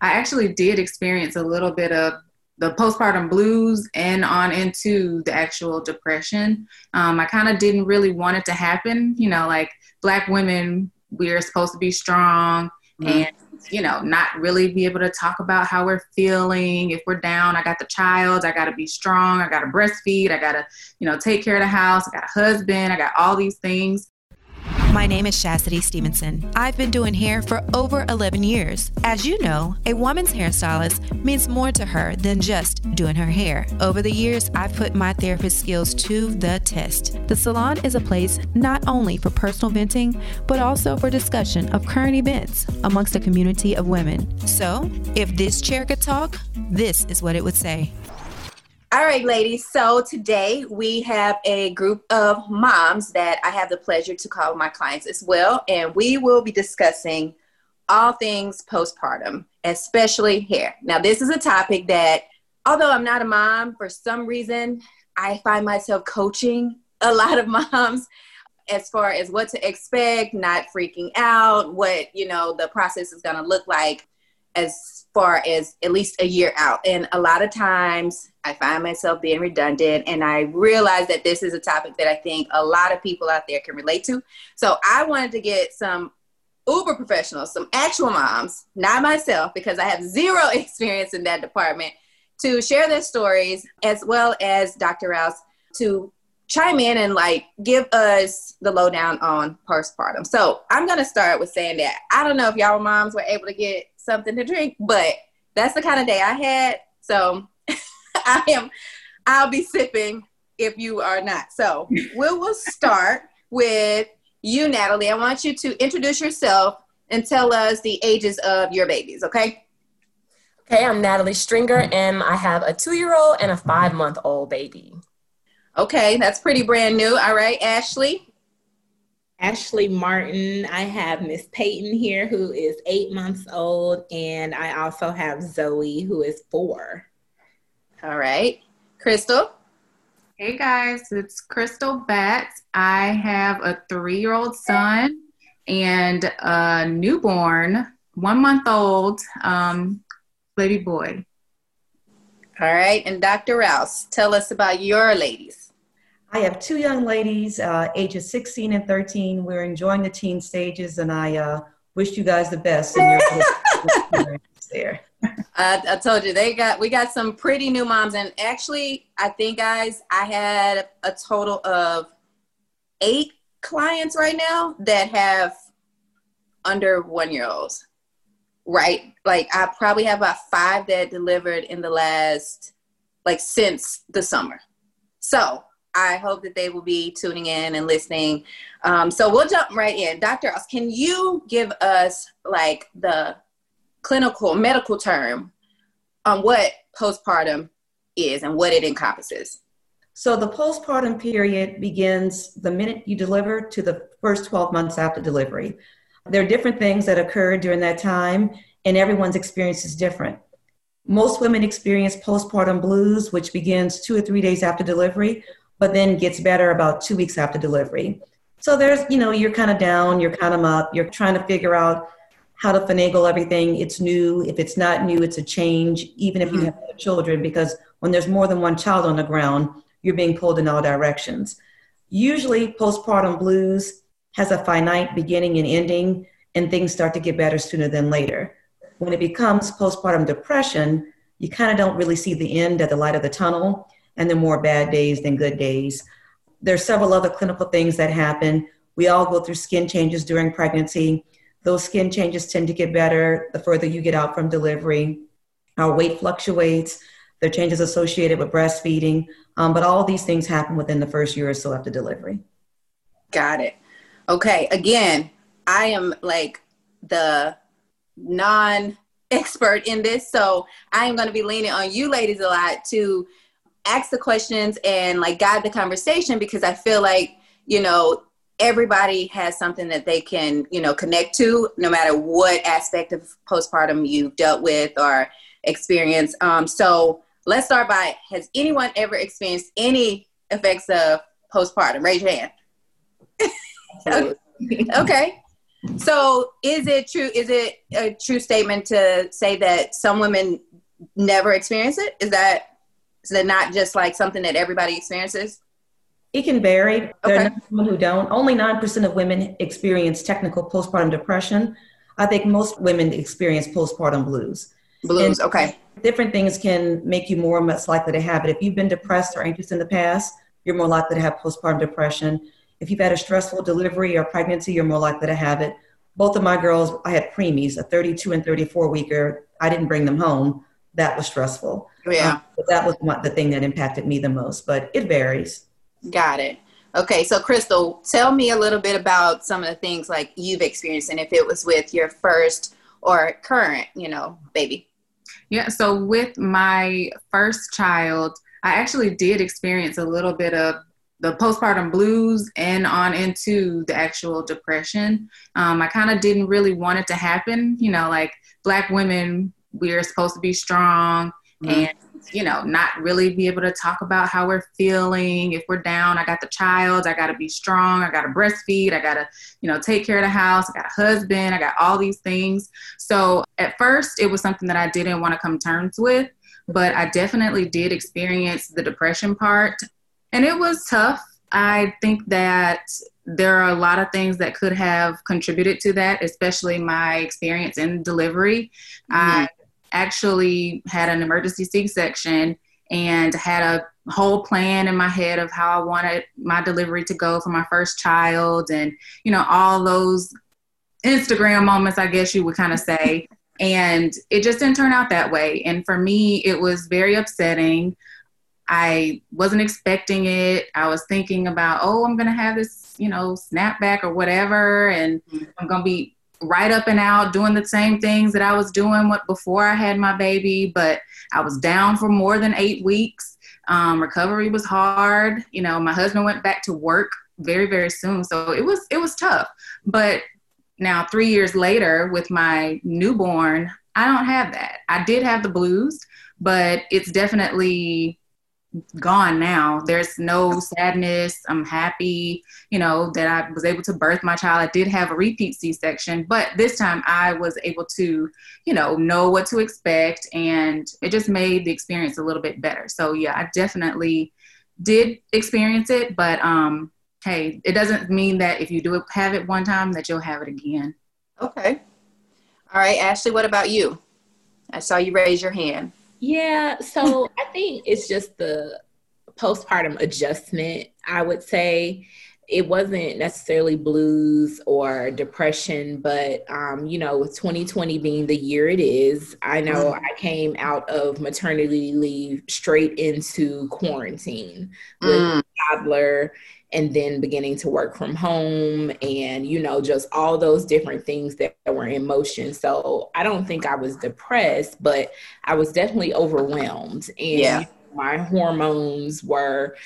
I actually did experience a little bit of the postpartum blues and on into the actual depression. Um, I kind of didn't really want it to happen. You know, like Black women, we're supposed to be strong mm-hmm. and you know, not really be able to talk about how we're feeling. If we're down, I got the child, I got to be strong, I got to breastfeed, I got to, you know, take care of the house, I got a husband, I got all these things. My name is Chastity Stevenson. I've been doing hair for over 11 years. As you know, a woman's hairstylist means more to her than just doing her hair. Over the years, I've put my therapist skills to the test. The salon is a place not only for personal venting, but also for discussion of current events amongst a community of women. So, if this chair could talk, this is what it would say. All right, ladies. So today we have a group of moms that I have the pleasure to call my clients as well. And we will be discussing all things postpartum, especially hair. Now, this is a topic that, although I'm not a mom, for some reason, I find myself coaching a lot of moms as far as what to expect, not freaking out, what, you know, the process is going to look like as far as at least a year out. And a lot of times I find myself being redundant and I realize that this is a topic that I think a lot of people out there can relate to. So I wanted to get some uber professionals, some actual moms, not myself, because I have zero experience in that department, to share their stories as well as Dr. Rouse to chime in and like give us the lowdown on postpartum. So I'm gonna start with saying that I don't know if y'all moms were able to get something to drink, but that's the kind of day I had. So I am, I'll be sipping if you are not. So we will start with you, Natalie. I want you to introduce yourself and tell us the ages of your babies, okay? Okay, I'm Natalie Stringer, and I have a two year old and a five month old baby. Okay, that's pretty brand new. All right, Ashley. Ashley Martin. I have Miss Peyton here, who is eight months old, and I also have Zoe, who is four. All right. Crystal. Hey guys, it's Crystal Batts. I have a three year old son and a newborn, one month old um, baby boy. All right. And Dr. Rouse, tell us about your ladies. I have two young ladies, uh, ages 16 and 13. We're enjoying the teen stages, and I uh, wish you guys the best in your there. I, I told you they got we got some pretty new moms, and actually, I think guys, I had a total of eight clients right now that have under one year olds. Right, like I probably have about five that delivered in the last, like since the summer. So I hope that they will be tuning in and listening. Um, so we'll jump right in. Dr. Oz, can you give us like the clinical medical term on what postpartum is and what it encompasses? So the postpartum period begins the minute you deliver to the first 12 months after delivery. There are different things that occur during that time, and everyone's experience is different. Most women experience postpartum blues, which begins two or three days after delivery, but then gets better about two weeks after delivery. So there's, you know, you're kind of down, you're kind of up, you're trying to figure out how to finagle everything. It's new. If it's not new, it's a change, even if you mm-hmm. have children, because when there's more than one child on the ground, you're being pulled in all directions. Usually, postpartum blues has a finite beginning and ending, and things start to get better sooner than later. When it becomes postpartum depression, you kind of don't really see the end at the light of the tunnel and then more bad days than good days. There's several other clinical things that happen. We all go through skin changes during pregnancy. Those skin changes tend to get better the further you get out from delivery. Our weight fluctuates. There are changes associated with breastfeeding, um, but all these things happen within the first year or so after delivery. Got it. Okay. Again, I am like the non expert in this, so I am going to be leaning on you ladies a lot to ask the questions and like guide the conversation because I feel like, you know, everybody has something that they can, you know, connect to no matter what aspect of postpartum you've dealt with or experienced. Um, so let's start by has anyone ever experienced any effects of postpartum? Raise your hand. okay. So, is it true? Is it a true statement to say that some women never experience it? Is that is that not just like something that everybody experiences? It can vary. There Okay. are women who don't. Only 9% of women experience technical postpartum depression. I think most women experience postpartum blues. Blues. And- Okay. Different things can make you more or less likely to have it. If you've been depressed or anxious in the past, you're more likely to have postpartum depression. If you've had a stressful delivery or pregnancy, you're more likely to have it. Both of my girls, I had preemies, a 32 and 34 weeker. I didn't bring them home. That was stressful. Yeah. Um, but that was one, the thing that impacted me the most, but it varies. Got it. Okay, so Crystal, tell me a little bit about some of the things like you've experienced and if it was with your first or current, you know, baby. Yeah, so with my first child, I actually did experience a little bit of the postpartum blues and on into the actual depression. Um, I kind of didn't really want it to happen. You know, like Black women, we're supposed to be strong and, you know, not really be able to talk about how we're feeling. If we're down, I got the child, I got to be strong, I got to breastfeed, I got to, you know, take care of the house, I got a husband, I got all these things. So at first, it was something that I didn't want to come terms with, but I definitely did experience the depression part, and it was tough. I think that there are a lot of things that could have contributed to that, especially my experience in delivery. I mm-hmm. Actually had an emergency C section and had a whole plan in my head of how I wanted my delivery to go for my first child and, you know, all those Instagram moments, I guess you would kind of say. And it just didn't turn out that way. And for me, it was very upsetting. I wasn't expecting it. I was thinking about, oh, I'm going to have this, you know, snapback or whatever. And I'm going to be right up and out doing the same things that I was doing before I had my baby. But I was down for more than eight weeks. Um, recovery was hard. You know, my husband went back to work very, very soon. So it was, it was tough. But now, three years later, with my newborn, I don't have that. I did have the blues, but it's definitely gone now. There's no sadness. I'm happy, you know, that I was able to birth my child. I did have a repeat C section, but this time I was able to, you know, know what to expect and it just made the experience a little bit better. So, yeah, I definitely did experience it, but um, hey, it doesn't mean that if you do have it one time that you'll have it again. Okay. All right, Ashley, what about you? I saw you raise your hand. Yeah, so I think it's just the postpartum adjustment. I would say it wasn't necessarily blues or depression, but um, you know, with 2020 being the year it is, I know I came out of maternity leave straight into quarantine with Mm. toddler and then beginning to work from home and you know just all those different things that were in motion so i don't think i was depressed but i was definitely overwhelmed and Yeah. my hormones were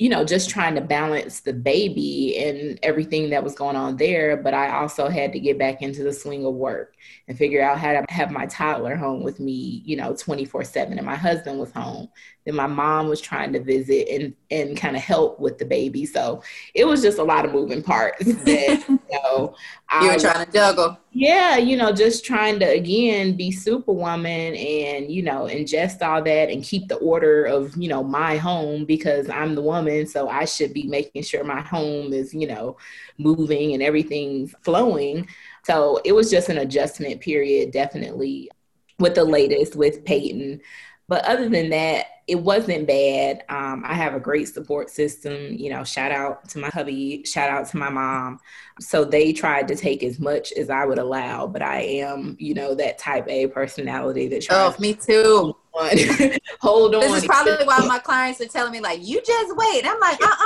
you know just trying to balance the baby and everything that was going on there but i also had to get back into the swing of work and figure out how to have my toddler home with me you know 24 7 and my husband was home then my mom was trying to visit and and kind of help with the baby so it was just a lot of moving parts that you know You I were trying to juggle. yeah, you know, just trying to again be superwoman and, you know, ingest all that and keep the order of, you know, my home because I'm the woman. So I should be making sure my home is, you know, moving and everything's flowing. So it was just an adjustment period, definitely with the latest with Peyton. But other than that, it wasn't bad. Um, I have a great support system. You know, shout out to my hubby, shout out to my mom. So they tried to take as much as I would allow, but I am, you know, that type A personality that Oh, tries me too. To hold on. This is probably why my clients are telling me, like, you just wait. I'm like, uh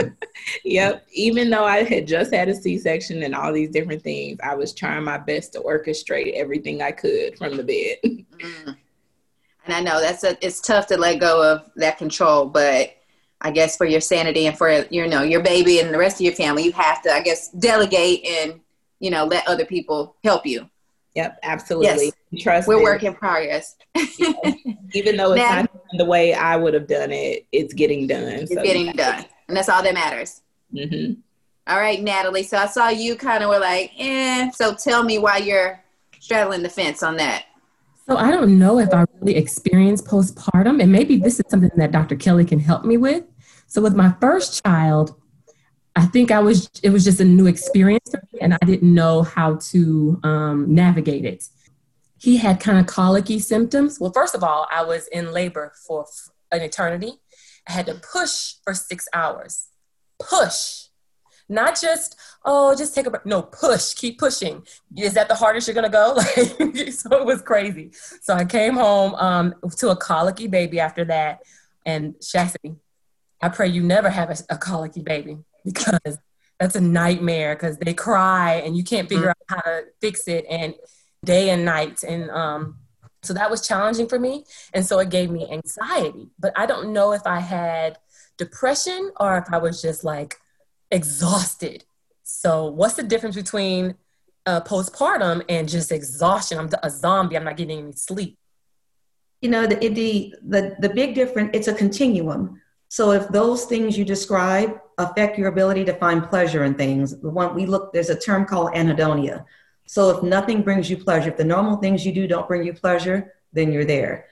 uh Yep. Even though I had just had a C section and all these different things, I was trying my best to orchestrate everything I could from the bed. Mm. And I know that's a, it's tough to let go of that control, but I guess for your sanity and for you know your baby and the rest of your family, you have to, I guess, delegate and you know let other people help you. Yep, absolutely. Trust We're it. work in progress. Even though it's Now- not the way I would have done it, it's getting done. It's getting done, and that's all that matters. hmm All right, Natalie. So I saw you kind of were like, eh. So tell me why you're straddling the fence on that. So I don't know if I really experienced postpartum, and maybe this is something that Dr. Kelly can help me with. So with my first child, I think I was it was just a new experience for me, and I didn't know how to um, navigate it. He had kind of colicky symptoms. Well, first of all, I was in labor for an eternity. I had to push for six hours. Push not just oh just take a break no push keep pushing is that the hardest you're gonna go like so it was crazy so i came home um, to a colicky baby after that and Shasty, i pray you never have a, a colicky baby because that's a nightmare because they cry and you can't figure mm-hmm. out how to fix it and day and night and um, so that was challenging for me and so it gave me anxiety but i don't know if i had depression or if i was just like exhausted. So, what's the difference between uh, postpartum and just exhaustion? I'm a zombie. I'm not getting any sleep. You know, the, the the the big difference. It's a continuum. So, if those things you describe affect your ability to find pleasure in things, the one we look there's a term called anhedonia. So, if nothing brings you pleasure, if the normal things you do don't bring you pleasure, then you're there.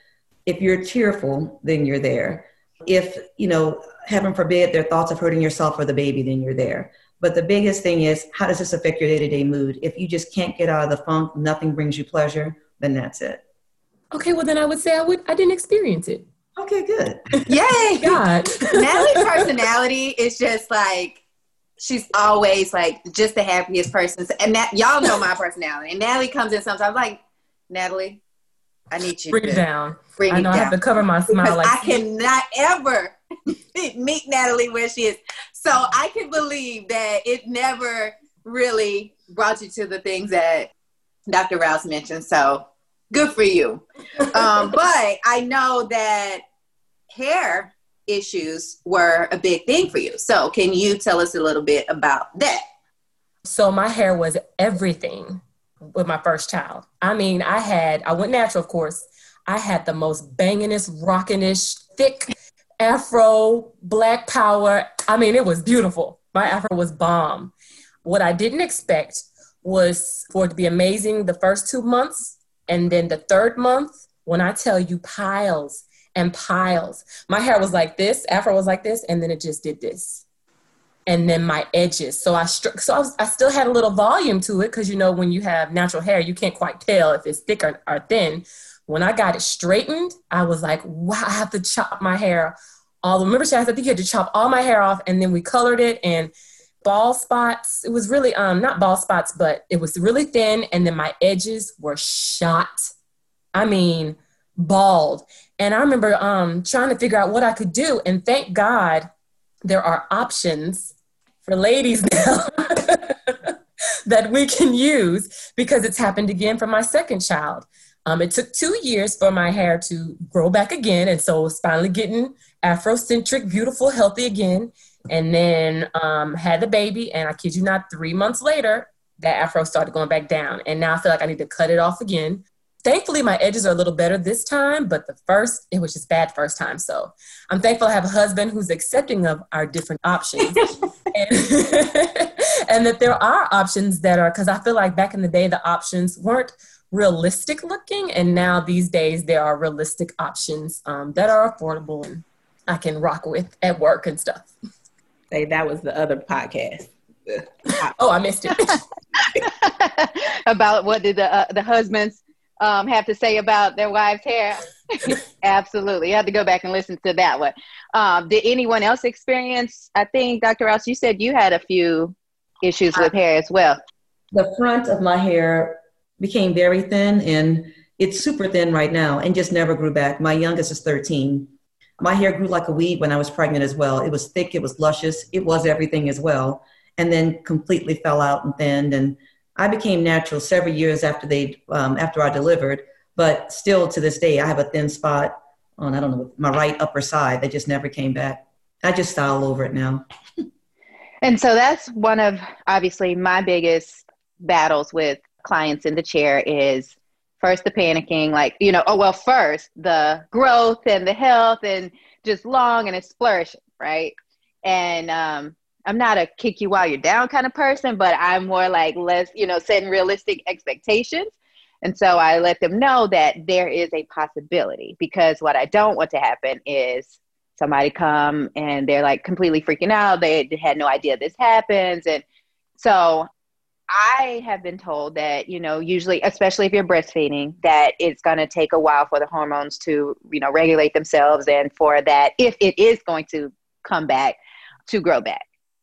If you're tearful, then you're there. If you know heaven forbid, there are thoughts of hurting yourself or the baby, then you're there. But the biggest thing is, how does this affect your day to day mood? If you just can't get out of the funk, nothing brings you pleasure, then that's it. Okay, well, then I would say I would. I didn't experience it. Okay, good. Yay! God. Natalie's personality is just like she's always like just the happiest person. And that y'all know my personality. And Natalie comes in sometimes like, Natalie, I need you bring it down. Bring I know down. I have to cover my smile. Like I cannot ever meet Natalie where she is. So I can believe that it never really brought you to the things that Dr. Rouse mentioned. So good for you. Um, but I know that hair issues were a big thing for you. So can you tell us a little bit about that? So my hair was everything with my first child. I mean, I had, I went natural, of course. I had the most bangingest, rockingest, thick afro, black power. I mean, it was beautiful. My afro was bomb. What I didn't expect was for it to be amazing the first two months. And then the third month, when I tell you piles and piles, my hair was like this, afro was like this, and then it just did this. And then my edges. So I str- so I, was, I still had a little volume to it because you know when you have natural hair, you can't quite tell if it's thick or, or thin. When I got it straightened, I was like, wow, I have to chop my hair all. The remember, Chaz, I think you had to chop all my hair off, and then we colored it and ball spots. It was really um not ball spots, but it was really thin, and then my edges were shot. I mean, bald. And I remember um trying to figure out what I could do, and thank God there are options for ladies now. that we can use because it's happened again for my second child. Um, it took two years for my hair to grow back again, and so it's finally getting Afrocentric, beautiful, healthy again. And then um, had the baby, and I kid you not, three months later, that Afro started going back down, and now I feel like I need to cut it off again. Thankfully, my edges are a little better this time, but the first, it was just bad first time. So I'm thankful I have a husband who's accepting of our different options. and, and that there are options that are, because I feel like back in the day, the options weren't realistic looking and now these days there are realistic options um, that are affordable and i can rock with at work and stuff say that was the other podcast oh i missed it about what did the uh, the husbands um, have to say about their wives hair absolutely you have to go back and listen to that one um, did anyone else experience i think dr rouse you said you had a few issues with hair as well the front of my hair became very thin and it's super thin right now and just never grew back. My youngest is 13. My hair grew like a weed when I was pregnant as well. It was thick, it was luscious, it was everything as well, and then completely fell out and thinned. And I became natural several years after they um, after I delivered, but still to this day I have a thin spot on I don't know my right upper side that just never came back. I just style over it now. and so that's one of obviously my biggest battles with clients in the chair is first the panicking, like, you know, oh, well, first the growth and the health and just long and it's flourishing, right? And um, I'm not a kick you while you're down kind of person, but I'm more like less, you know, setting realistic expectations. And so I let them know that there is a possibility because what I don't want to happen is somebody come and they're like completely freaking out. They had no idea this happens. And so I have been told that, you know, usually, especially if you're breastfeeding, that it's going to take a while for the hormones to, you know, regulate themselves and for that, if it is going to come back, to grow back.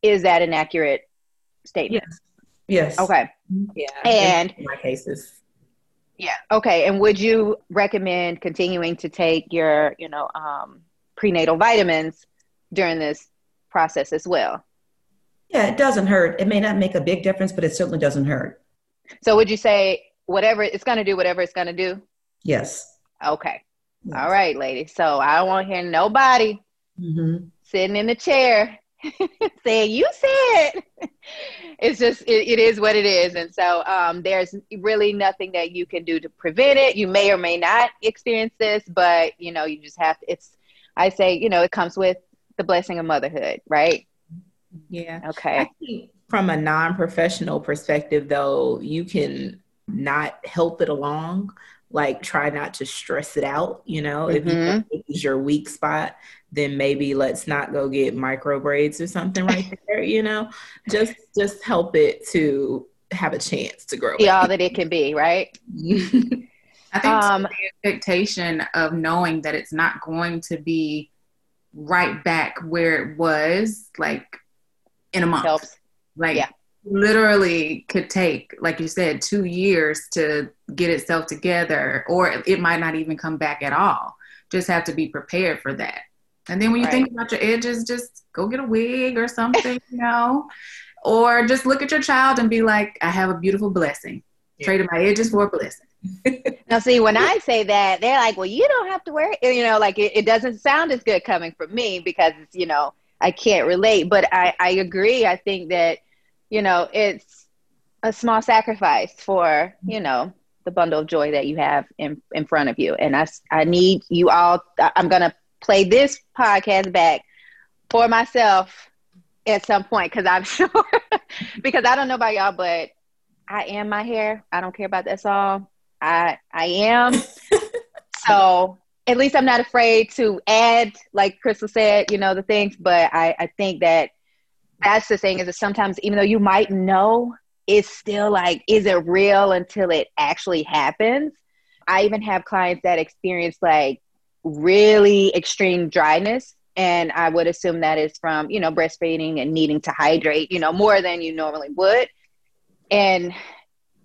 Is that an accurate statement? Yes. Yes. Okay. Yeah. And in my cases. Yeah. Okay. And would you recommend continuing to take your, you know, um, prenatal vitamins during this process as well? Yeah, it doesn't hurt. It may not make a big difference, but it certainly doesn't hurt. So would you say whatever it's going to do, whatever it's going to do? Yes. Okay. Yes. All right, ladies. So I don't want to hear nobody mm-hmm. sitting in the chair saying you said it's just it, it is what it is. And so um, there's really nothing that you can do to prevent it. You may or may not experience this but you know you just have to it's i say you know it comes with the blessing of motherhood right? Yeah. Okay. From a non-professional perspective though you can not help it along like try not to stress it out you know mm-hmm. if you is your weak spot then maybe let's not go get micro braids or something right there, you know? Just just help it to have a chance to grow. Be all that it can be, right? I think um, the expectation of knowing that it's not going to be right back where it was, like in a month. Helps. Like yeah. Literally could take, like you said, two years to get itself together, or it might not even come back at all. Just have to be prepared for that. And then when you right. think about your edges, just go get a wig or something, you know, or just look at your child and be like, I have a beautiful blessing. Yeah. Traded my edges for a blessing. now, see, when I say that, they're like, well, you don't have to wear it. You know, like it, it doesn't sound as good coming from me because you know, I can't relate. But I, I agree. I think that, you know, it's a small sacrifice for, you know, the bundle of joy that you have in, in front of you. And I, I need you all, I'm going to play this podcast back for myself at some point because I'm sure because I don't know about y'all, but I am my hair. I don't care about that song. I I am. so at least I'm not afraid to add, like Crystal said, you know, the things. But I, I think that that's the thing is that sometimes even though you might know, it's still like, is it real until it actually happens? I even have clients that experience like really extreme dryness and i would assume that is from you know breastfeeding and needing to hydrate you know more than you normally would and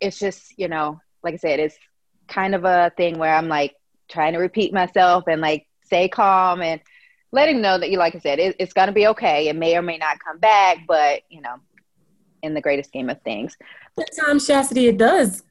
it's just you know like i said it's kind of a thing where i'm like trying to repeat myself and like stay calm and letting know that you like i said it, it's going to be okay it may or may not come back but you know in the greatest scheme of things sometimes chastity it does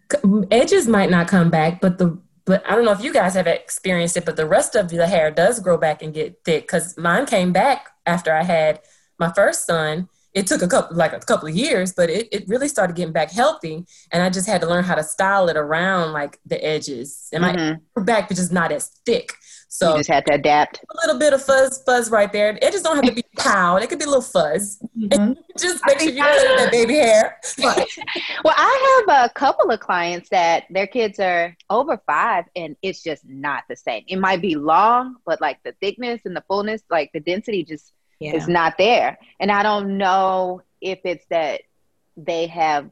edges might not come back but the but I don't know if you guys have experienced it, but the rest of the hair does grow back and get thick because mine came back after I had my first son. It took a couple, like a couple of years, but it, it really started getting back healthy. And I just had to learn how to style it around like the edges. And mm-hmm. my back was just not as thick. So you just had to adapt. A little bit of fuzz, fuzz right there. It just don't have to be pow. It could be a little fuzz. Mm-hmm. just make sure you have that baby hair. well, I have a couple of clients that their kids are over five, and it's just not the same. It might be long, but like the thickness and the fullness, like the density, just yeah. is not there. And I don't know if it's that they have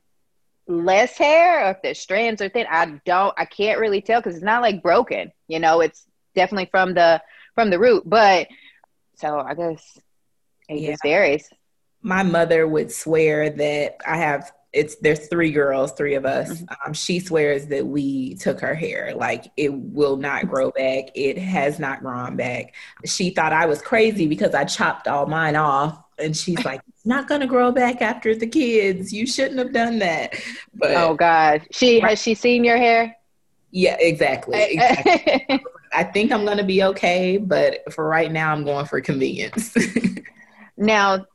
less hair or if their strands are thin. I don't. I can't really tell because it's not like broken. You know, it's definitely from the from the root. But so I guess it yeah. just varies. My mother would swear that I have it's there's three girls, three of us. Mm-hmm. Um, she swears that we took her hair, like it will not grow back. It has not grown back. She thought I was crazy because I chopped all mine off, and she's like, "It's not gonna grow back after the kids. You shouldn't have done that." But oh God, she has she seen your hair? Yeah, exactly. exactly. I think I'm going to be okay, but for right now, I'm going for convenience. now,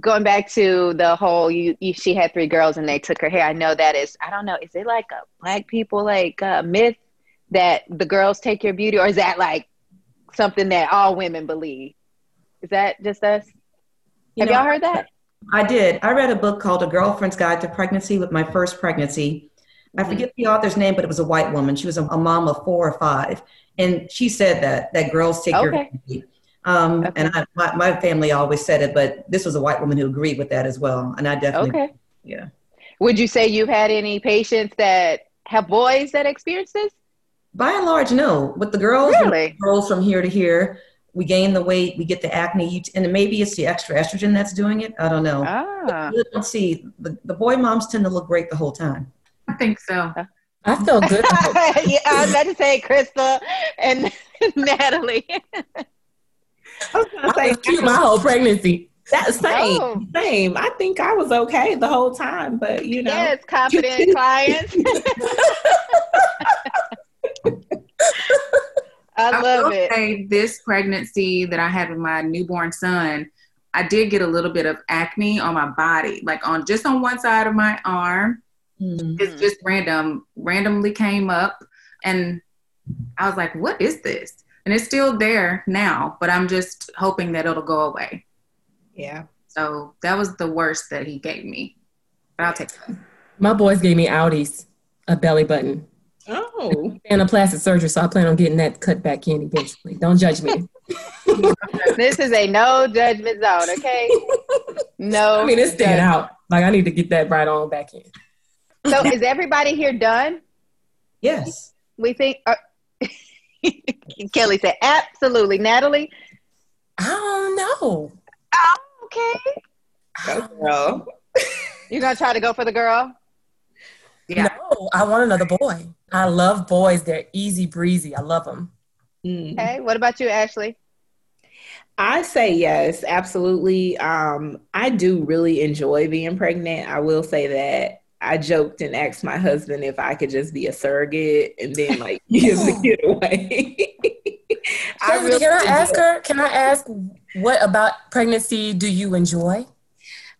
going back to the whole you, you, she had three girls and they took her hair. I know that is I don't know. Is it like a black people like uh, myth that the girls take your beauty, or is that like something that all women believe? Is that just us? You Have know, y'all heard that? I did. I read a book called A Girlfriend's Guide to Pregnancy with my first pregnancy. I Mm-hmm. forget the author's name, but it was a white woman. She was a, a mom of four or five, and she said that that girls take your Okay. Baby. Um, Okay. And I, my, my family always said it, but this was a white woman who agreed with that as well, and I definitely Okay. yeah. Would you say you've had any patients that have boys that experience this? By and large, no. With the girls, Really? girls from here to here, we gain the weight, we get the acne, and maybe it's the extra estrogen that's doing it. I don't know. Ah. You don't see the, the boy moms tend to look great the whole time. I think so. I feel good. yeah, I was about to say Crystal and Natalie. I was gonna I say was cute my whole pregnancy. that same, Oh. same. I think I was okay the whole time, but you know, yes, confident clients. I love will it. say this pregnancy that I had with my newborn son, I did get a little bit of acne on my body, like on just on one side of my arm. Mm. It's just random, randomly came up, and I was like, "What is this?" And it's still there now, but I'm just hoping that it'll go away. yeah. So that was the worst that he gave me, but I'll take it. My boys gave me Audis, a belly button, Oh, and a plastic surgery, so I plan on getting that cut back in eventually. Don't judge me. This is a no judgment zone, okay? No. I mean, it's staying out. Like I need to get that right on back in. So is everybody here done? Yes. We think. Uh, Kelly said, absolutely. Natalie? I don't know. Oh, okay. go girl. You're going to try to go for the girl? Yeah. No, I want another boy. I love boys. They're easy breezy. I love them. Mm. Okay. What about you, Ashley? I say yes, absolutely. Um, I do really enjoy being pregnant. I will say that. I joked and asked my husband if I could just be a surrogate and then like give the kid away. I Can, really can I ask her? Can I ask what about pregnancy do you enjoy?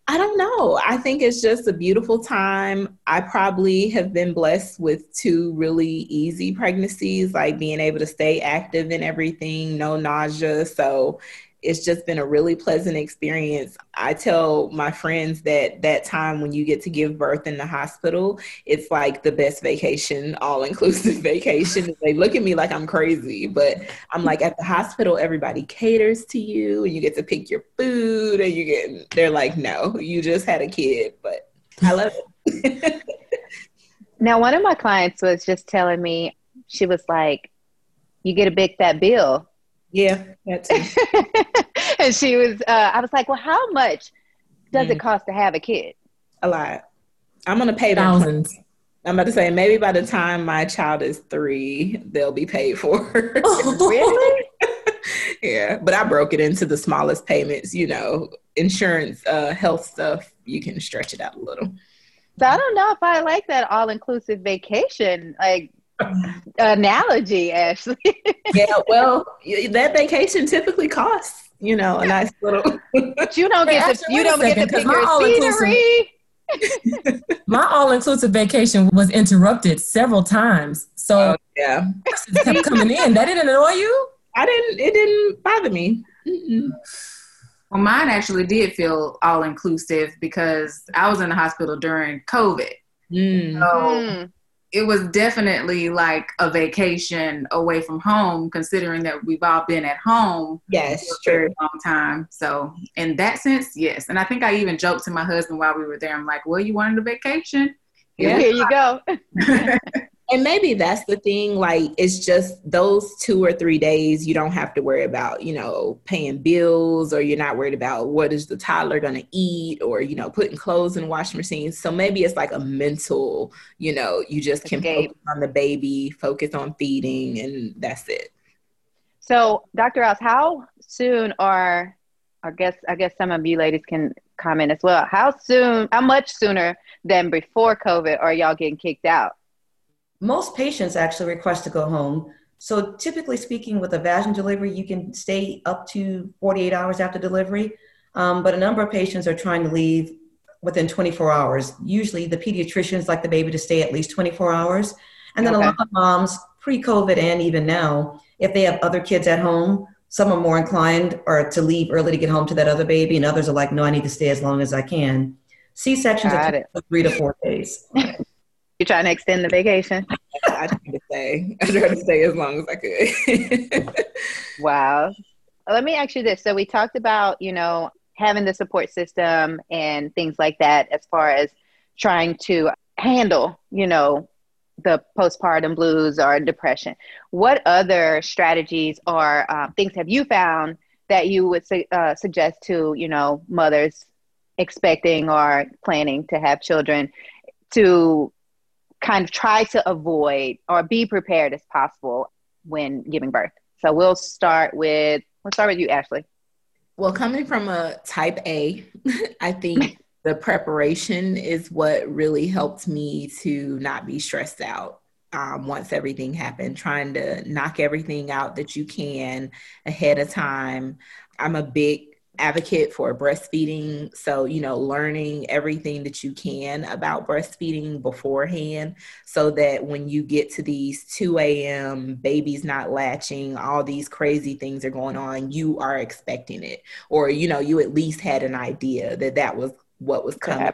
I don't know. I think it's just a beautiful time. I probably have been blessed with two really easy pregnancies, like being able to stay active and everything, no nausea. So it's just been a really pleasant experience. I tell my friends that that time when you get to give birth in the hospital, it's like the best vacation, all inclusive vacation. They look at me like I'm crazy, but I'm like at the hospital, everybody caters to you and you get to pick your food and you get, they're like, no, you just had a kid, but I love it. Now, one of my clients was just telling me, she was like, you get a big fat bill. Yeah, that's it. and she was, uh, I was like, well, how much does Mm. it cost to have a kid? a lot. I'm going to pay them. Thousands. I'm about to say, maybe by the time my child is three, they'll be paid for. Really? yeah, but I broke it into the smallest payments, you know, insurance, uh, health stuff. You can stretch it out a little. So I don't know if I like that all inclusive vacation like analogy, Ashley. Yeah, well, that vacation typically costs, you know, a nice little. but you don't get to Ashley, you don't get second, to 'cause pick my your all-inclusive- scenery. My all-inclusive vacation was interrupted several times, so Oh, yeah, it kept coming in. That didn't annoy you? I didn't. It didn't bother me. Mm-mm. Well, mine actually did feel all inclusive because I was in the hospital during COVID. Mm. So Mm. It was definitely like a vacation away from home, considering that we've all been at home Yes, for a true. very long time. So in that sense, yes. And I think I even joked to my husband while we were there. I'm like, "Well, you wanted a vacation." Yeah. Here you go. And maybe that's the thing. Like, it's just those two or three days you don't have to worry about, you know, paying bills or you're not worried about what is the toddler going to eat or, you know, putting clothes in the washing machine. So maybe it's like a mental, you know, you just can Escape. focus on the baby, focus on feeding, and that's it. So, Dr. Rouse, how soon are I guess I guess some of you ladies can comment as well. How soon, how much sooner than before COVID are y'all getting kicked out? Most patients actually request to go home. So, typically speaking, with a vaginal delivery, you can stay up to 48 hours after delivery. Um, but a number of patients are trying to leave within 24 hours. Usually, the pediatricians like the baby to stay at least 24 hours. And then a lot of moms, pre COVID and even now, if they have other kids at home, some are more inclined or to leave early to get home to that other baby, and others are like, no, I need to stay as long as I can. C sections are three to four days. You're trying to extend the vacation? I try to stay. I try to stay as long as I could. wow. Let me ask you this. So we talked about, you know, having the support system and things like that as far as trying to handle, you know, the postpartum blues or depression. What other strategies or uh, things have you found that you would su- uh, suggest to, you know, mothers expecting or planning to have children to kind of try to avoid or be prepared as possible when giving birth. So we'll start with we'll start with you, Ashley. Well, coming from a type A, I think the preparation is what really helped me to not be stressed out um, once everything happened, trying to knock everything out that you can ahead of time. I'm a big advocate for breastfeeding. So, you know, learning everything that you can about breastfeeding beforehand so that when you get to these 2 a.m., babies not latching, all these crazy things are going on, you are expecting it. Or, you know, you at least had an idea that that was what was coming.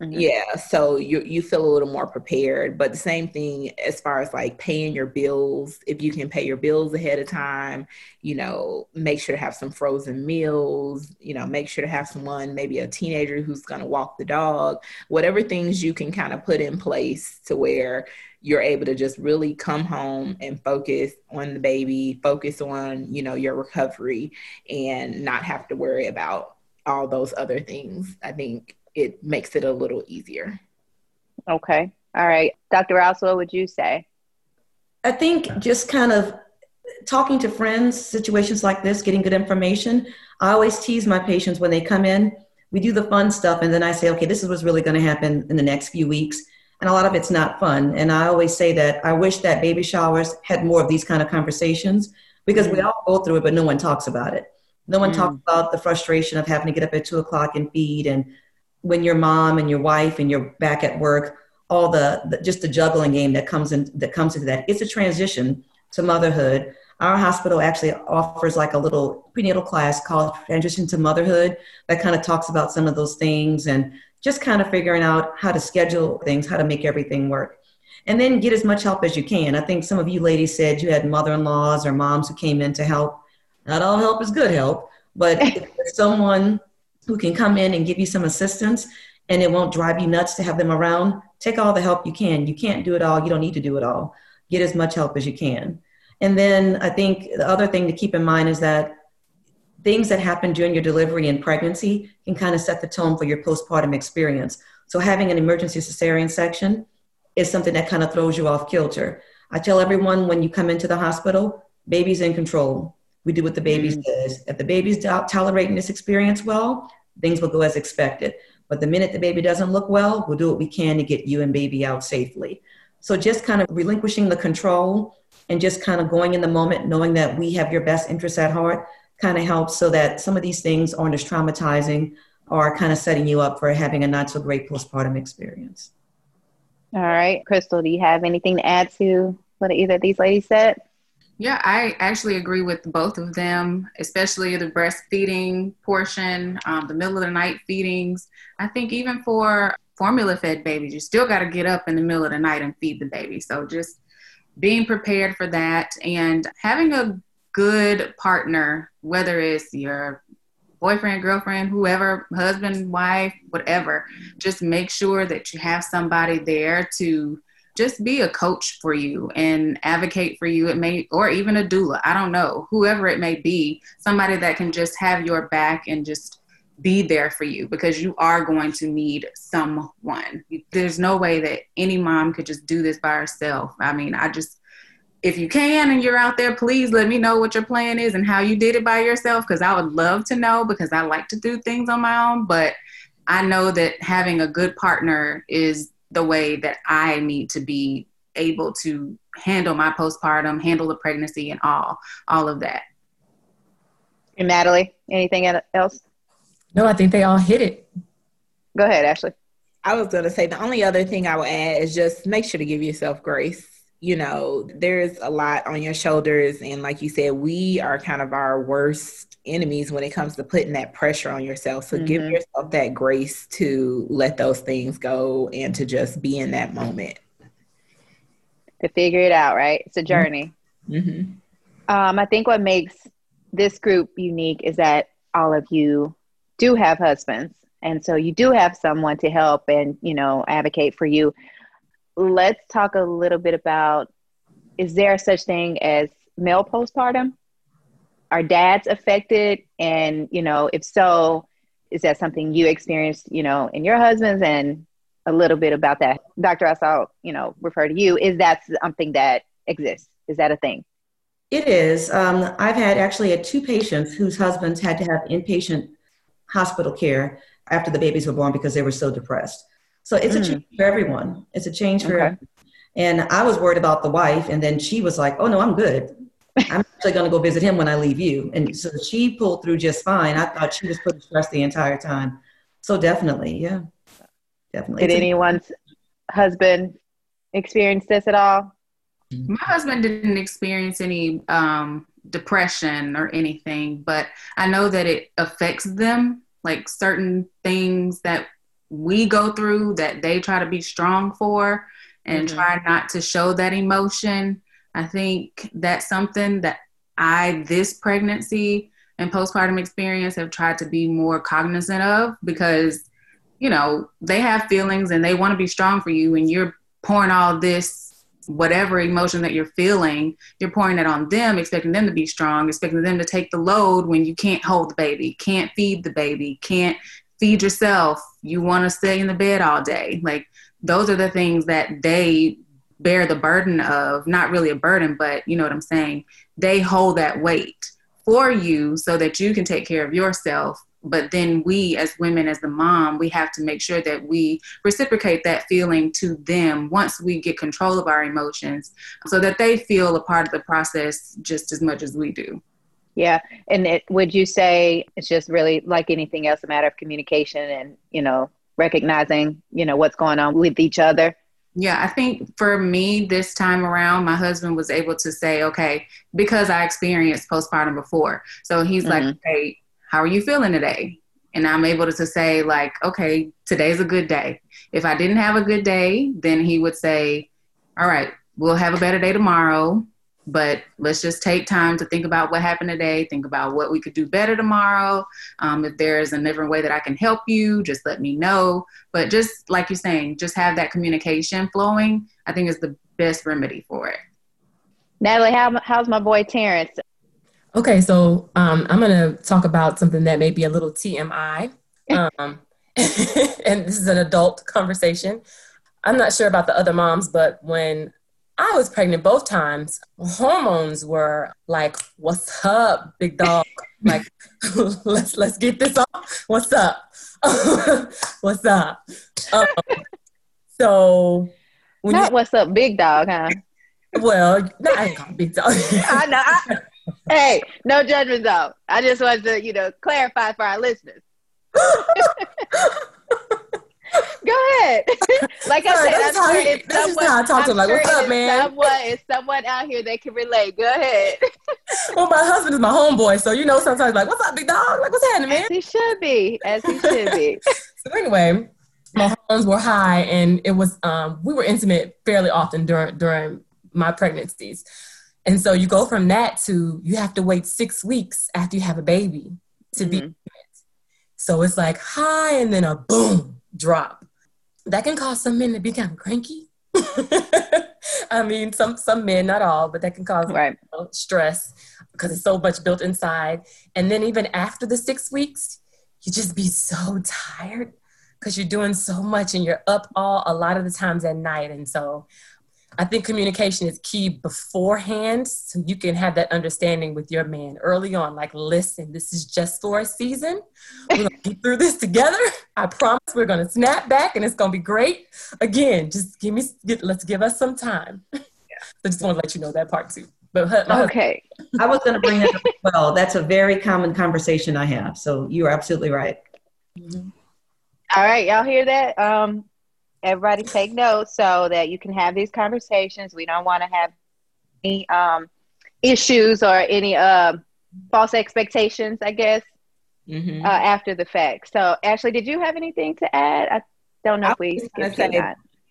Mm-hmm. Yeah, so you you feel a little more prepared. But the same thing as far as like paying your bills, if you can pay your bills ahead of time, you know, make sure to have some frozen meals, you know, make sure to have someone, maybe a teenager who's going to walk the dog, whatever things you can kind of put in place to where you're able to just really come home and focus on the baby, focus on, you know, your recovery and not have to worry about all those other things. I think it makes it a little easier. Okay. All right. Dr. Rouse, what would you say? I think just kind of talking to friends, situations like this, getting good information. I always tease my patients when they come in. We do the fun stuff, and then I say, okay, this is what's really going to happen in the next few weeks. And a lot of it's not fun. And I always say that I wish that baby showers had more of these kind of conversations because mm. we all go through it, but no one talks about it. No one mm. talks about the frustration of having to get up at two o'clock and feed and when your mom and your wife and you're back at work, all the, the just the juggling game that comes in that comes into that. It's a transition to motherhood. Our hospital actually offers like a little prenatal class called Transition to Motherhood that kind of talks about some of those things and just kind of figuring out how to schedule things, how to make everything work. And then get as much help as you can. I think some of you ladies said you had mother in laws or moms who came in to help. Not all help is good help, but if someone who can come in and give you some assistance and it won't drive you nuts to have them around, take all the help you can. You can't do it all. You don't need to do it all. Get as much help as you can. And then I think the other thing to keep in mind is that things that happen during your delivery and pregnancy can kind of set the tone for your postpartum experience. So having an emergency cesarean section is something that kind of throws you off kilter. I tell everyone when you come into the hospital, baby's in control. We do what the baby mm. says. If the baby's tolerating this experience well, things will go as expected. But the minute the baby doesn't look well, we'll do what we can to get you and baby out safely. So just kind of relinquishing the control and just kind of going in the moment, knowing that we have your best interests at heart, kind of helps so that some of these things aren't as traumatizing or kind of setting you up for having a not so great postpartum experience. All right. Crystal, do you have anything to add to what either of these ladies said? Yeah, I actually agree with both of them, especially the breastfeeding portion, um, the middle of the night feedings. I think even for formula fed babies, you still got to get up in the middle of the night and feed the baby. So just being prepared for that and having a good partner, whether it's your boyfriend, girlfriend, whoever, husband, wife, whatever, just make sure that you have somebody there to just be a coach for you and advocate for you. It may, or even a doula, I don't know, whoever it may be, somebody that can just have your back and just be there for you because you are going to need someone. There's no way that any mom could just do this by herself. I mean, I just, if you can and you're out there, please let me know what your plan is and how you did it by yourself because I would love to know because I like to do things on my own. But I know that having a good partner is the way that I need to be able to handle my postpartum, handle the pregnancy, and all all of that. And Natalie, anything else? No, I think they all hit it. Go ahead, Ashley. I was going to say the only other thing I would add is just make sure to give yourself grace. you know, there's a lot on your shoulders. And like you said, we are kind of our worst enemies when it comes to putting that pressure on yourself. So mm-hmm. give yourself that grace to let those things go and to just be in that moment. To figure it out, right? It's a journey. Mm-hmm. Um, I think what makes this group unique is that all of you do have husbands. And so you do have someone to help and, you know, advocate for you let's talk a little bit about is there such thing as male postpartum? Are dads affected? And, you know, if so, is that something you experienced, you know, in your husbands and a little bit about that? Dr. I saw, you know, refer to you. Is that something that exists? Is that a thing? It is. Um, I've had actually had two patients whose husbands had to have inpatient hospital care after the babies were born because they were so depressed. So it's mm. a change for everyone. It's a change for okay. everyone. And I was worried about the wife, and then she was like, "Oh no, I'm good. I'm actually going to go visit him when I leave you." And so she pulled through just fine. I thought she was putting stress the entire time. So definitely, yeah, definitely. Did anyone's husband experience this at all? My husband didn't experience any um, depression or anything, but I know that it affects them. Like certain things that we go through that they try to be strong for and mm-hmm. try not to show that emotion. I think that's something that I, this pregnancy and postpartum experience, have tried to be more cognizant of because, you know, they have feelings and they want to be strong for you, and you're pouring all this whatever emotion that you're feeling, you're pouring it on them, expecting them to be strong, expecting them to take the load when you can't hold the baby, can't feed the baby, can't feed yourself, you want to stay in the bed all day. Like those are the things that they bear the burden of, not really a burden, but you know what I'm saying? They hold that weight for you so that you can take care of yourself. But then we, as women, as the mom, we have to make sure that we reciprocate that feeling to them once we get control of our emotions so that they feel a part of the process just as much as we do. Yeah. And it, would you say it's just really like anything else, a matter of communication and, you know, recognizing, you know, what's going on with each other? Yeah, I think for me this time around, my husband was able to say, okay, because I experienced postpartum before. So he's mm-hmm. like, hey, how are you feeling today? And I'm able to say, like, okay, today's a good day. If I didn't have a good day, then he would say, all right, we'll have a better day tomorrow but let's just take time to think about what happened today think about what we could do better tomorrow. Um, if there's a different way that i can help you just let me know. But just like you're saying just have that communication flowing i think is the best remedy for it. Natalie how, how's my boy terrence? Okay so um, i'm going to talk about something that may be a little tmi um, and this is an adult conversation. I'm not sure about the other moms but when I was pregnant both times. Hormones were like, "What's up, big dog? like, let's let's get this off. What's up? what's up?" Um, so, not you, what's up, big dog, huh? Well, no, I ain't big dog. I know. I, hey, no judgment though. I just wanted to, you know, clarify for our listeners. Go ahead. like I said, I'm sure if someone, how I talk to him. Like, what's up, man? Someone, if someone out here that can relate, go ahead. well, my husband is my homeboy, so you know, sometimes like, what's up, big dog? Like, what's happening, man? As he should be, as he should be. so anyway, my hormones were high, and it was um, we were intimate fairly often during during my pregnancies. And so you go from that to you have to wait six weeks after you have a baby to mm-hmm. be. So it's like high and then a boom drop. That can cause some men to become cranky. I mean, some some men, not all, but that can cause right. you know, stress because it's so much built inside. And then even after the six weeks, you just be so tired because you're doing so much and you're up all a lot of the times at night. And so I think communication is key beforehand so you can have that understanding with your man early on. Like, listen, this is just for a season. We're gonna get through this together. I promise we're gonna snap back and it's gonna be great. Again, just give me get, let's give us some time. Yeah. So just want to let you know that part too. But okay, I was going to bring that up as well. That's a very common conversation I have. So you are absolutely right. Mm-hmm. All right, y'all hear that? Um, everybody take notes so that you can have these conversations. We don't want to have any um, issues or any uh, false expectations, I guess, mm-hmm. uh, after the fact. So, Ashley, did you have anything to add? I don't know I if we skipped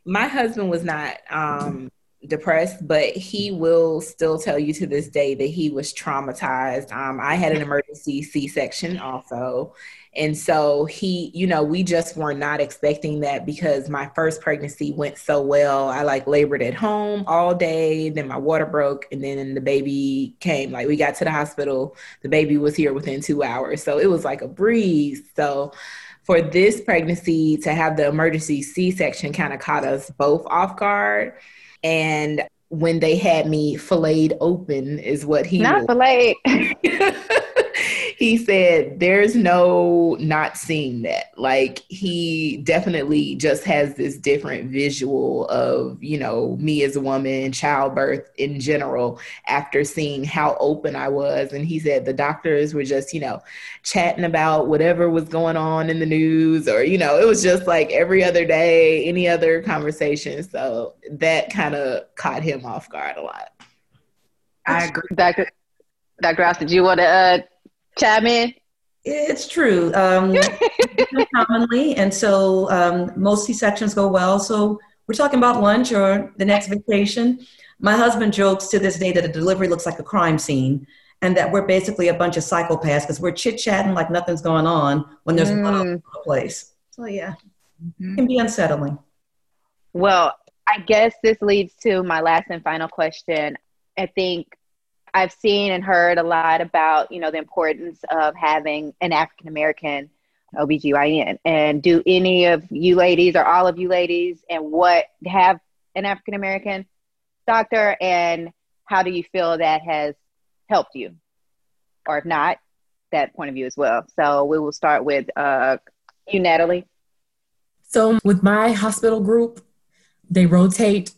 My husband was not um, depressed, but he will still tell you to this day that he was traumatized. Um, I had an emergency C section also. And so he, you know, we just were not expecting that because my first pregnancy went so well. I like labored at home all day, then my water broke, and then the baby came. Like we got to the hospital, the baby was here within two hours. So it was like a breeze. So for this pregnancy to have the emergency C section kind of caught us both off guard. And when they had me filleted open, is what he not filleted. he said there's no not seeing that. Like he definitely just has this different visual of, you know, me as a woman, childbirth in general, after seeing how open I was. And he said the doctors were just, you know, chatting about whatever was going on in the news or, you know, it was just like every other day, any other conversation. So that kind of caught him off guard a lot. I agree. Dr. Dr. Ross, did you want to uh, chime in? It's true. Um, commonly, and so um, most C sections go well. So we're talking about lunch or the next vacation. My husband jokes to this day that a delivery looks like a crime scene, and that we're basically a bunch of psychopaths because we're chit chatting like nothing's going on when there's mm. blood all over the place. So yeah, mm-hmm. it can be unsettling. Well, I guess this leads to my last and final question. I think I've seen and heard a lot about, you know, the importance of having an African American OBGYN. And do any of you ladies or all of you ladies and what have an African American doctor and how do you feel that has helped you? Or if not, that point of view as well. So we will start with uh, you, Natalie. So with my hospital group, they rotate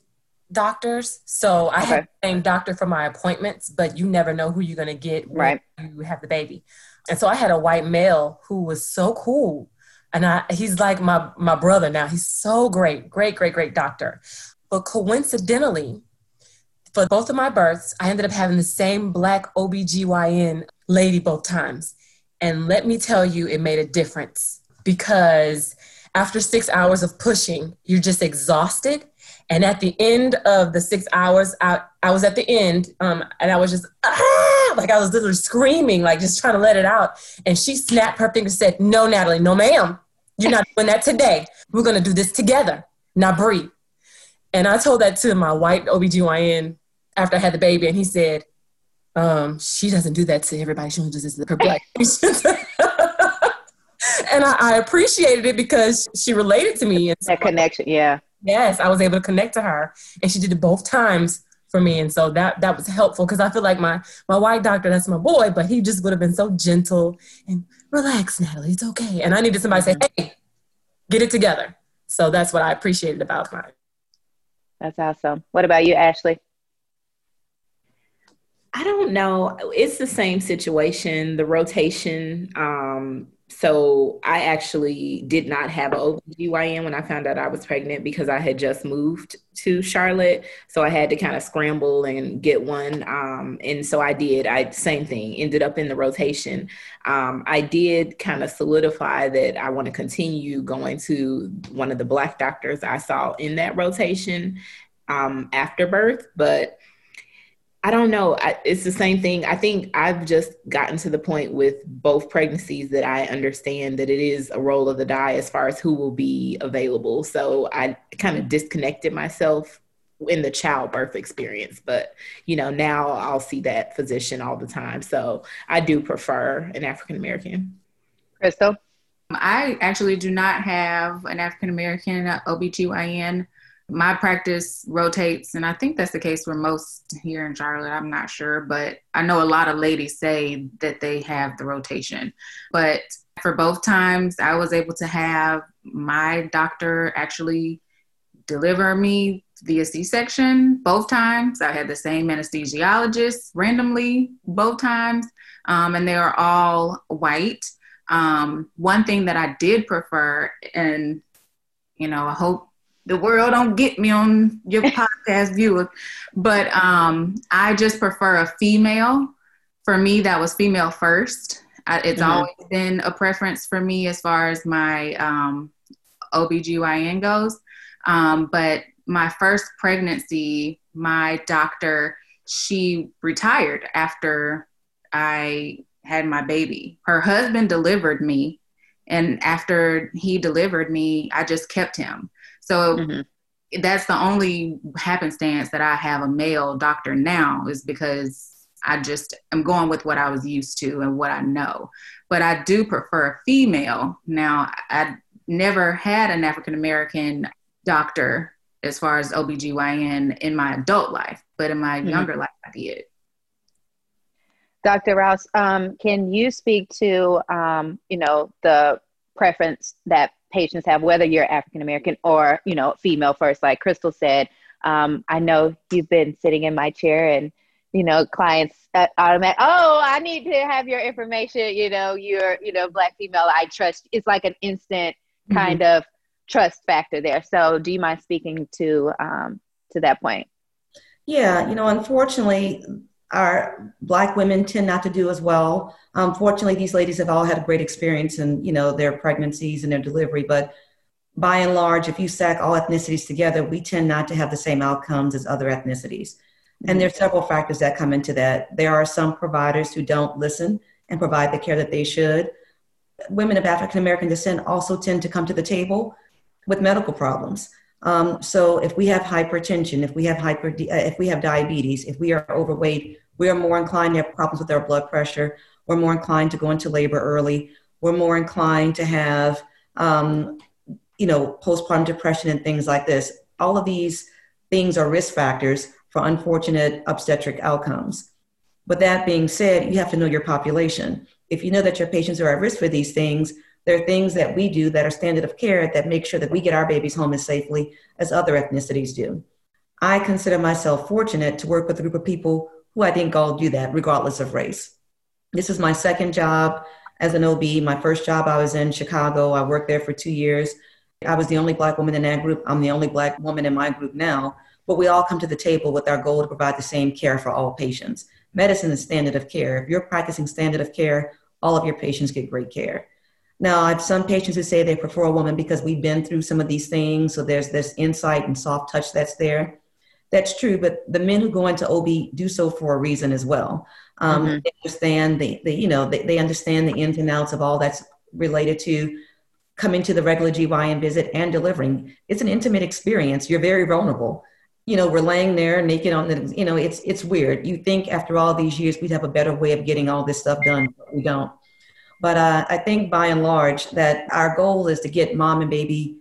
doctors. So I okay. have the same doctor for my appointments, but you never know who you're going to get right. when you have the baby. And so I had a white male who was so cool. And I, he's like my, my brother now. He's so great, great, great, great doctor. But coincidentally, for both of my births, I ended up having the same black OBGYN lady both times. And let me tell you, it made a difference because after six hours of pushing, you're just exhausted and at the end of the six hours, I, I was at the end um, and I was just, ah, like I was literally screaming, like just trying to let it out. And she snapped her finger and said, No, Natalie, no, ma'am. You're not doing that today. We're going to do this together. Now breathe. And I told that to my white OBGYN after I had the baby, and he said, um, She doesn't do that to everybody. She only does this to her black patients. and I, I, appreciated it because she related to me. And that connection, yeah. Yes, I was able to connect to her, and she did it both times for me, and so that that was helpful because I feel like my my white doctor, that's my boy, but he just would have been so gentle and relax, Natalie, it's okay. And I needed somebody to say, hey, get it together. So that's what I appreciated about mine. That's awesome. What about you, Ashley? I don't know. It's the same situation. The rotation, um, so I actually did not have an OBGYN when I found out I was pregnant because I had just moved to Charlotte. So I had to kind of scramble and get one. Um, and so I did. I same thing, ended up in the rotation. Um, I did kind of solidify that I want to continue going to one of the black doctors I saw in that rotation um, after birth, but I don't know. I, it's the same thing. I think I've just gotten to the point with both pregnancies that I understand that it is a roll of the die as far as who will be available. So I kind of disconnected myself in the childbirth experience. But, you know, now I'll see that physician all the time. So I do prefer an African American. Crystal? I actually do not have an African American OBGYN my practice rotates and i think that's the case for most here in charlotte i'm not sure but i know a lot of ladies say that they have the rotation. But for both times i was able to have my doctor actually deliver me via c-section both times. I had the same anesthesiologist randomly both times um, and they are all white. Um, one thing that i did prefer and you know i hope the world don't get me on your podcast viewers, but um, I just prefer a female. For me, that was female first. I, it's mm-hmm. always been a preference for me as far as my um, OBGYN goes. Um, but my first pregnancy, my doctor, she retired after I had my baby. Her husband delivered me, and after he delivered me, I just kept him. So mm-hmm. that's the only happenstance that I have a male doctor now is because I just am going with what I was used to and what I know. But I do prefer a female. Now, I never had an African American doctor as far as OBGYN in my adult life, but in my mm-hmm. younger life, I did. Dr. Rouse, um, can you speak to, um, you know, the preference that patients have, whether you're African American or, you know, female first, like Crystal said, um, I know you've been sitting in my chair and, you know, clients uh, automatic, oh, I need to have your information, you know, you're, you know, black female, I trust. It's like an instant mm-hmm. kind mm-hmm. of trust factor there. So do you mind speaking to, um, to that point? Yeah, you know, unfortunately, our black women tend not to do as well. Um, Unfortunately, these ladies have all had a great experience in you know their pregnancies and their delivery, but by and large, if you stack all ethnicities together, we tend not to have the same outcomes as other ethnicities. And mm-hmm. there are several factors that come into that. There are some providers who don't listen and provide the care that they should. Women of African American descent also tend to come to the table with medical problems. Um, so if we have hypertension, if we have hyper, uh, if we have diabetes, if we are overweight, we are more inclined to have problems with our blood pressure. We're more inclined to go into labor early. We're more inclined to have, um, you know, postpartum depression and things like this. All of these things are risk factors for unfortunate obstetric outcomes. But that being said, you have to know your population. If you know that your patients are at risk for these things, there are things that we do that are standard of care that make sure that we get our babies home as safely as other ethnicities do. I consider myself fortunate to work with a group of people who I think all do that, regardless of race. This is my second job as an OB. My first job, I was in Chicago. I worked there for two years. I was the only Black woman in that group. I'm the only Black woman in my group now. But we all come to the table with our goal to provide the same care for all patients. Medicine is standard of care. If you're practicing standard of care, all of your patients get great care. Now, I have some patients who say they prefer a woman because we've been through some of these things. So there's this insight and soft touch that's there. That's true, but the men who go into OB do so for a reason as well. Um, mm-hmm. They understand the, the you know they, they understand the ins and outs of all that's related to coming to the regular GYN visit and delivering. It's an intimate experience. You're very vulnerable. You know, we're laying there naked on the. You know, it's it's weird. You think after all these years we'd have a better way of getting all this stuff done, but we don't. But uh, I think by and large that our goal is to get mom and baby,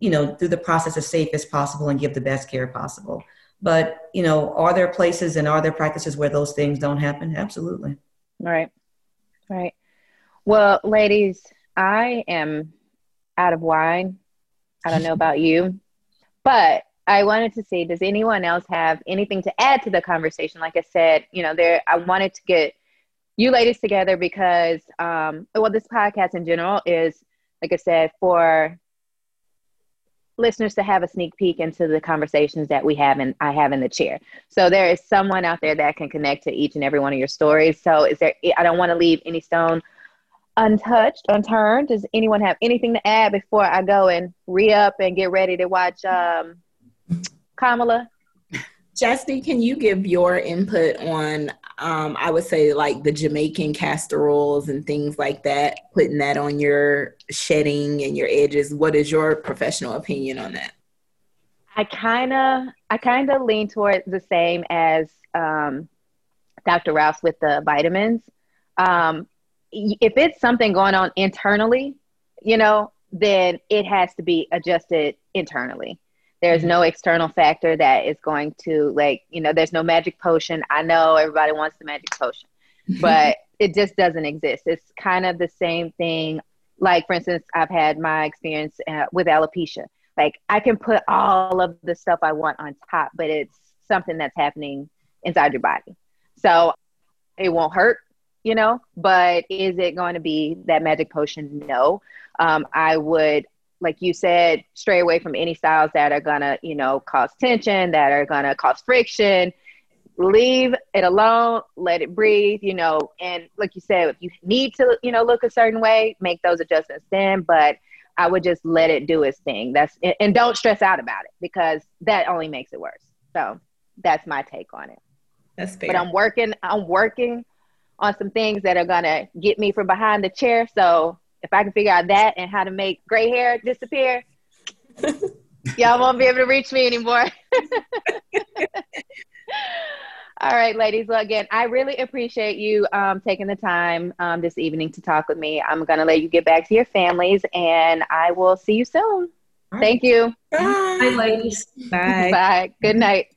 you know, through the process as safe as possible and give the best care possible. But you know, are there places and are there practices where those things don't happen? Absolutely. Right. Right. Well, ladies, I am out of wine. I don't know about you, but I wanted to see does anyone else have anything to add to the conversation? Like I said, you know, there I wanted to get you ladies together because um, well this podcast in general is like i said for listeners to have a sneak peek into the conversations that we have and i have in the chair. So there is someone out there that can connect to each and every one of your stories. So is there i don't want to leave any stone untouched unturned. Does anyone have anything to add before i go and re-up and get ready to watch um, kamala Chastity, can you give your input on, um, I would say, like the Jamaican castor oils and things like that, putting that on your shedding and your edges? What is your professional opinion on that? I kind of, I kind of lean towards the same as um, Dr. Rouse with the vitamins. Um, if it's something going on internally, you know, then it has to be adjusted internally. There's mm-hmm. no external factor that is going to like, you know, there's no magic potion. I know everybody wants the magic potion, but it just doesn't exist. It's kind of the same thing. Like, for instance, I've had my experience uh, with alopecia. Like, I can put all of the stuff I want on top, but it's something that's happening inside your body. So it won't hurt, you know, but is it going to be that magic potion? No. Um, I would like you said, stray away from any styles that are gonna, you know, cause tension, that are gonna cause friction. Leave it alone, let it breathe, you know, and like you said, if you need to, you know, look a certain way, make those adjustments then. But I would just let it do its thing. That's and don't stress out about it because that only makes it worse. So that's my take on it. That's fair. But I'm working, I'm working on some things that are gonna get me from behind the chair. So if I can figure out that and how to make gray hair disappear, y'all won't be able to reach me anymore. All right, ladies. Well, again, I really appreciate you um, taking the time um, this evening to talk with me. I'm going to let you get back to your families, and I will see you soon. Thank you. Bye, ladies. Bye. Bye. Good night.